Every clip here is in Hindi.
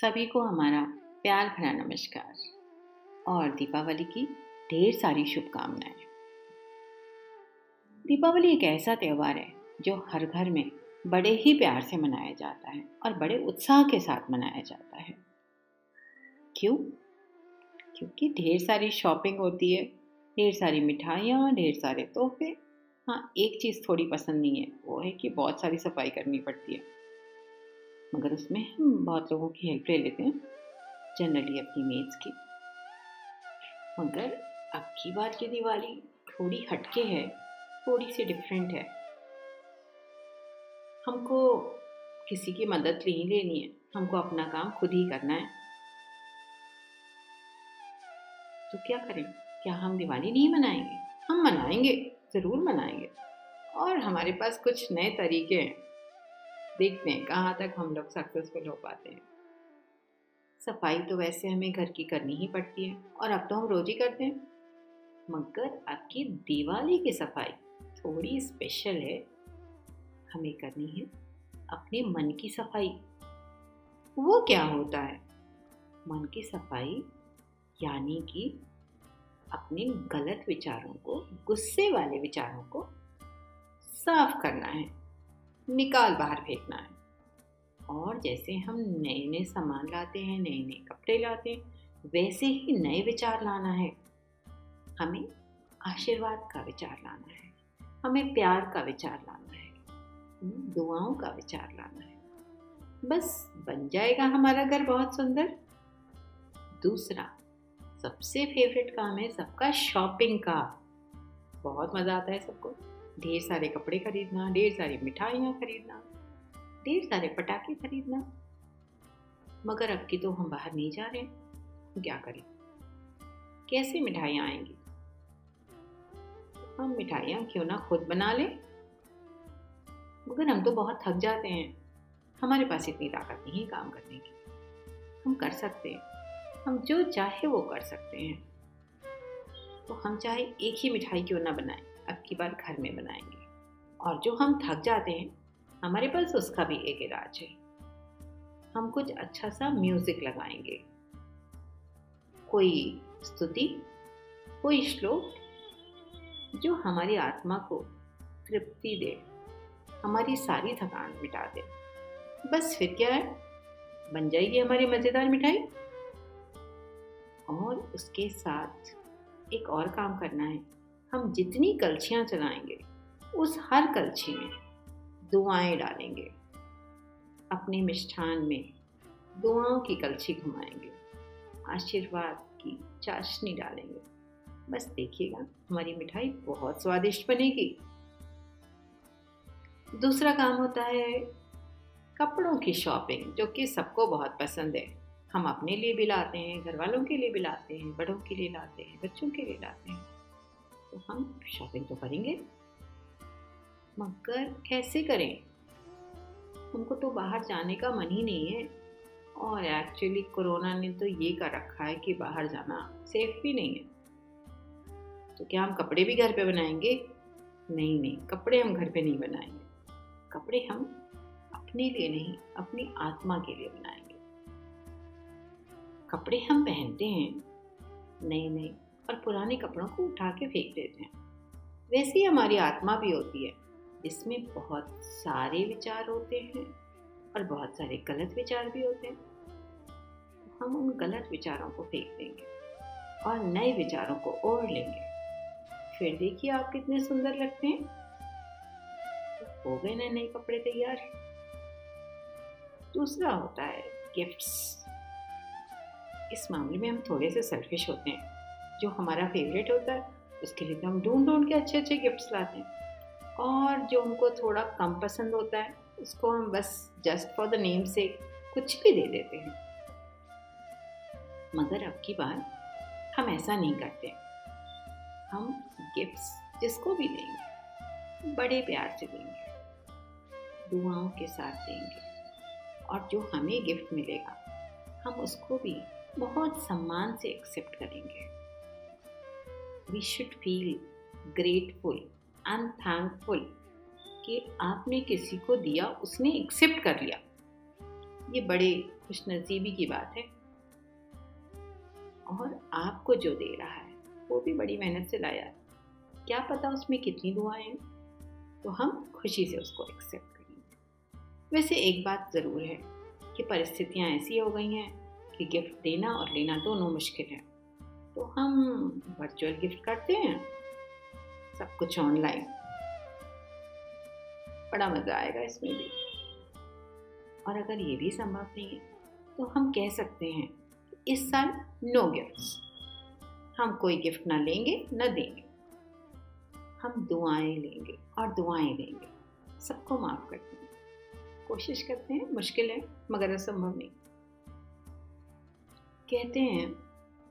सभी को हमारा प्यार भरा नमस्कार। और दीपावली की ढेर सारी शुभकामनाएँ। दीपावली एक ऐसा त्यौहार है जो हर घर में बड़े ही प्यार से मनाया जाता है और बड़े उत्साह के साथ मनाया जाता है। क्यों? क्योंकि ढेर सारी शॉपिंग होती है, ढेर सारी मिठाइयाँ, ढेर सारे तोहफे। हाँ एक चीज़ थोड़ी पसंद नहीं है, वो है कि बहुत सारी सफ़ाई करनी पड़ती है। मगर उसमें हम बहुत लोगों की हेल्प ले लेते हैं जनरली अपनी मेड्स की। मगर अब की बार की दिवाली थोड़ी हटके है थोड़ी सी डिफरेंट है। हमको किसी की मदद नहीं लेनी है हमको अपना काम खुद ही करना है। तो क्या करें? क्या हम दिवाली नहीं मनाएँगे? हम मनाएँगे ज़रूर मनाएँगे। और हमारे पास कुछ नए तरीके हैं। देखते हैं कहाँ तक हम लोग सक्सेसफुल हो पाते हैं। सफ़ाई तो वैसे हमें घर की करनी ही पड़ती है, और अब तो हम रोज ही करते हैं। मगर आपकी दिवाली की सफ़ाई थोड़ी स्पेशल है। हमें करनी है अपने मन की सफ़ाई। वो क्या होता है? मन की सफ़ाई यानी कि अपने गलत विचारों को, गुस्से वाले विचारों को साफ़ करना है। निकाल बाहर फेंकना है। और जैसे हम नए नए सामान लाते हैं नए नए कपड़े लाते हैं, वैसे ही नए विचार लाना है। हमें आशीर्वाद का विचार लाना है। हमें प्यार का विचार लाना है। दुआओं का विचार लाना है। बस बन जाएगा हमारा घर बहुत सुंदर। दूसरा, सबसे फेवरेट काम है सबका शॉपिंग का। बहुत मज़ा आता है सबको। ढेर सारे कपड़े खरीदना, ढेर सारी मिठाइयाँ खरीदना, ढेर सारे पटाखे खरीदना। मगर अब की तो हम बाहर नहीं जा रहे हैं। क्या करें? कैसे मिठाइयाँ आएँगी? हम मिठाइयाँ क्यों ना खुद बना लें? मगर हम तो बहुत थक जाते हैं। हमारे पास इतनी ताकत नहीं है काम करने की। हम कर सकते हैं। हम जो चाहे वो कर सकते हैं। तो हम चाहे एक ही मिठाई क्यों ना बनाएँ? अब की बार घर में बनाएँगे। और जो हम थक जाते हैं, हमारे पास उसका भी एक इलाज है। हम कुछ अच्छा सा म्यूज़िक लगाएँगे। कोई स्तुति, कोई श्लोक, जो हमारी आत्मा को तृप्ति दे, हमारी सारी थकान मिटा दे। बस फिर क्या है? बन जाएगी हमारी मज़ेदार मिठाई। और उसके साथ एक और काम करना है। हम जितनी कलछियाँ चलाएँगे, उस हर कलछी में दुआएँ डालेंगे। अपने मिष्ठान में दुआओं की कलछी घुमाएँगे। आशीर्वाद की चाशनी डालेंगे। बस देखिएगा, हमारी मिठाई बहुत स्वादिष्ट बनेगी। दूसरा काम होता है कपड़ों की शॉपिंग, जो कि सबको बहुत पसंद है। हम अपने लिए भी लाते हैं घर वालों के लिए भी लाते हैं, बड़ों के लिए लाते हैं, बच्चों के लिए लाते हैं। तो हम शॉपिंग तो करेंगे। मगर कैसे करें? हमको तो बाहर जाने का मन ही नहीं है। और एक्चुअली कोरोना ने तो ये कर रखा है कि बाहर जाना सेफ़ भी नहीं है। तो क्या हम कपड़े भी घर पे बनाएँगे? नहीं नहीं, कपड़े हम घर पे नहीं बनाएँगे। कपड़े हम अपने लिए नहीं, अपनी आत्मा के लिए बनाएँगे। कपड़े हम पहनते हैं। नहीं नए और पुराने कपड़ों को उठा के फेंक देते हैं। वैसी हमारी आत्मा भी होती है। इसमें बहुत सारे विचार होते हैं और बहुत सारे गलत विचार भी होते हैं। हम उन गलत विचारों को फेंक देंगे और नए विचारों को ओढ़ लेंगे। फिर देखिए आप कितने सुंदर लगते हैं। तो हो गए नए नए कपड़े तैयार। दूसरा होता है गिफ्ट्स इस मामले में हम थोड़े से सेल्फिश होते हैं। जो हमारा फेवरेट होता है, उसके लिए तो हम ढूंढ ढूंढ के अच्छे अच्छे गिफ्ट्स लाते हैं। और जो उनको थोड़ा कम पसंद होता है, उसको हम बस जस्ट फॉर द नेम से कुछ भी दे देते हैं। मगर अब की बार, हम ऐसा नहीं करते। हम गिफ्ट्स जिसको भी देंगे, बड़े प्यार से देंगे, दुआओं के साथ देंगे। और जो हमें गिफ्ट मिलेगा, हम उसको भी बहुत सम्मान से एक्सेप्ट करेंगे। We should feel grateful and thankful कि आपने किसी को दिया, उसने एक्सेप्ट कर लिया। ये बड़े खुश नसीबी की बात है। और आपको जो दे रहा है, वो भी बड़ी मेहनत से लाया क्या पता उसमें कितनी दुआएँ हैं? तो हम खुशी से उसको एक्सेप्ट करेंगे। वैसे एक बात ज़रूर है कि परिस्थितियाँ ऐसी हो गई हैं कि गिफ्ट देना और लेना दोनों मुश्किल है। तो हम वर्चुअल गिफ्ट करते हैं। सब कुछ ऑनलाइन बड़ा मज़ा आएगा इसमें भी। और अगर ये भी संभव नहीं है तो हम कह सकते हैं इस साल नो गिफ्ट्स हम कोई गिफ्ट ना लेंगे, ना देंगे। हम दुआएँ लेंगे और दुआएँ देंगे। सबको माफ़ करते हैं। कोशिश करते हैं, मुश्किल है, मगर असंभव नहीं। कहते हैं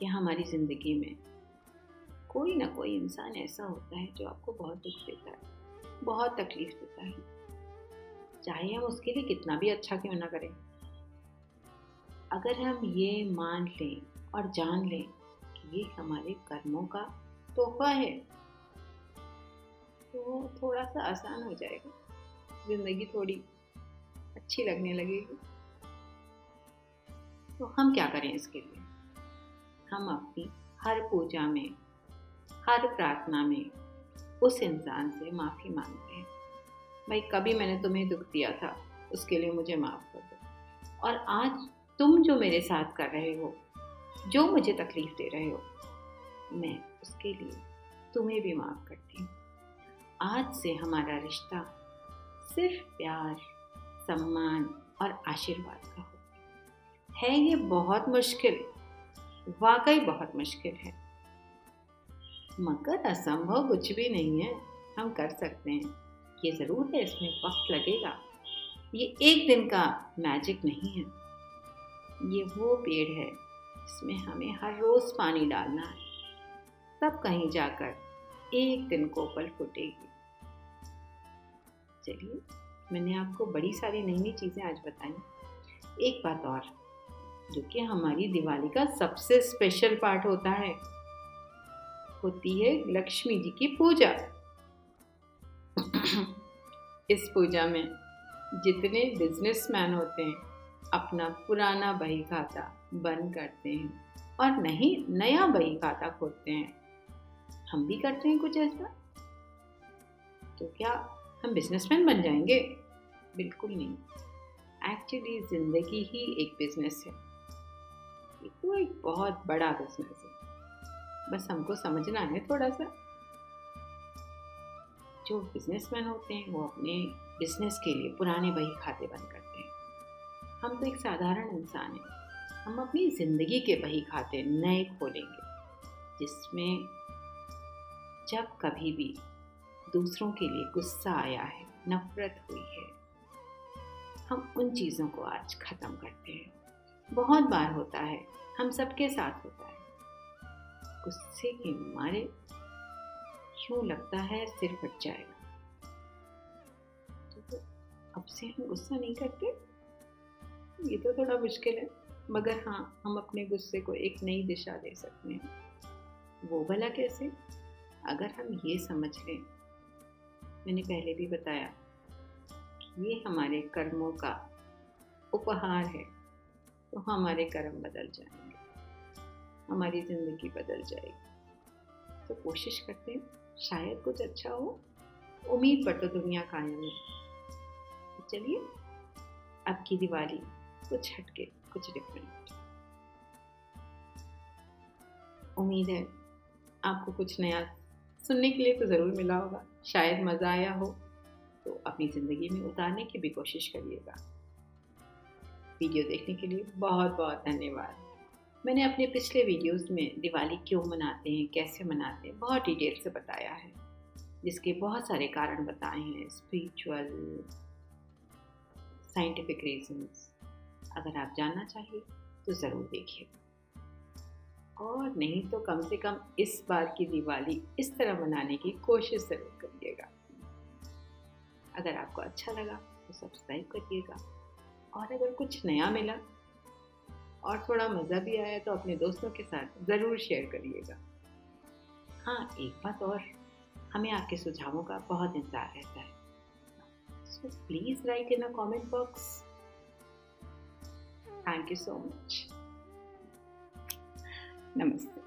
कि हमारी ज़िंदगी में कोई ना कोई इंसान ऐसा होता है जो आपको बहुत दुख देता है, बहुत तकलीफ़ देता है। चाहे हम उसके लिए कितना भी अच्छा क्यों ना करें। अगर हम ये मान लें और जान लें कि ये हमारे कर्मों का तोहफा है तो थोड़ा सा आसान हो जाएगा। ज़िंदगी थोड़ी अच्छी लगने लगेगी। तो हम क्या करें इसके लिए? हम अपनी हर पूजा में, हर प्रार्थना में उस इंसान से माफ़ी मांगते हैं। भाई, कभी मैंने तुम्हें दुख दिया था, उसके लिए मुझे माफ़ कर दो। और आज तुम जो मेरे साथ कर रहे हो, जो मुझे तकलीफ़ दे रहे हो, मैं उसके लिए तुम्हें भी माफ़ करती हूँ। आज से हमारा रिश्ता सिर्फ़ प्यार, सम्मान और आशीर्वाद का हो है ये बहुत मुश्किल वाकई बहुत मुश्किल है। मगर असंभव कुछ भी नहीं है, हम कर सकते हैं। ये ज़रूर है, इसमें वक्त लगेगा। ये एक दिन का मैजिक नहीं है। ये वो पेड़ है इसमें हमें हर रोज़ पानी डालना है। तब कहीं जाकर एक दिन कोपल फूटेगी। चलिए, मैंने आपको बड़ी सारी नई नई चीज़ें आज बताई। एक बात और। जो कि हमारी दिवाली का सबसे स्पेशल पार्ट होता है। होती है लक्ष्मी जी की पूजा। इस पूजा में जितने बिजनेसमैन होते हैं, अपना पुराना बही खाता बंद करते हैं और नहीं, नया बही खाता खोलते हैं। हम भी करते हैं कुछ ऐसा। तो क्या हम बिजनेसमैन बन जाएँगे? बिल्कुल नहीं। एक्चुअली ज़िंदगी ही एक बिज़नेस है। ये तो एक बहुत बड़ा बिज़नेस है। बस हमको समझना है थोड़ा सा जो बिजनेसमैन होते हैं, वो अपने बिज़नेस के लिए पुराने बही खाते बंद करते हैं। हम तो एक साधारण इंसान हैं। हम अपनी ज़िंदगी के बही खाते नए खोलेंगे, जिसमें जब कभी भी दूसरों के लिए गुस्सा आया है, नफरत हुई है, हम उन चीज़ों को आज ख़त्म करते हैं। बहुत बार होता है। हम सबके साथ होता है। गुस्से के मारे क्यों लगता है सिर फट जाएगा। तो अब से हम गुस्सा नहीं करते? ये तो थोड़ा मुश्किल है। मगर हाँ हम अपने गुस्से को एक नई दिशा दे सकते हैं। वो भला कैसे? अगर हम ये समझ लें, मैंने पहले भी बताया कि ये हमारे कर्मों का उपहार है। तो हमारे कर्म बदल जाएँगे। हमारी ज़िंदगी बदल जाएगी। तो कोशिश करते हैं, शायद कुछ अच्छा हो। उम्मीद पर तो दुनिया कायम है। तो चलिए, अब की दिवाली, कुछ हटके, कुछ डिफरेंट उम्मीद है, आपको कुछ नया सुनने के लिए तो ज़रूर मिला होगा। शायद मज़ा आया हो। तो अपनी ज़िंदगी में उतारने की भी कोशिश करिएगा। वीडियो देखने के लिए बहुत बहुत धन्यवाद। मैंने अपने पिछले वीडियोस में दिवाली क्यों मनाते हैं, कैसे मनाते हैं, बहुत डिटेल से बताया है, जिसके बहुत सारे कारण बताए हैं स्पिरिचुअल साइंटिफिक रीजंस अगर आप जानना चाहिए तो ज़रूर देखिए। और नहीं तो कम से कम इस बार की दिवाली इस तरह मनाने की कोशिश ज़रूर करिएगा। अगर आपको अच्छा लगा तो सब्सक्राइब करिएगा। और अगर कुछ नया मिला और थोड़ा मज़ा भी आया तो अपने दोस्तों के साथ ज़रूर शेयर करिएगा। हाँ एक बात और, हमें आपके सुझावों का बहुत इंतज़ार रहता है। Please write in a comment box thank you so much नमस्ते।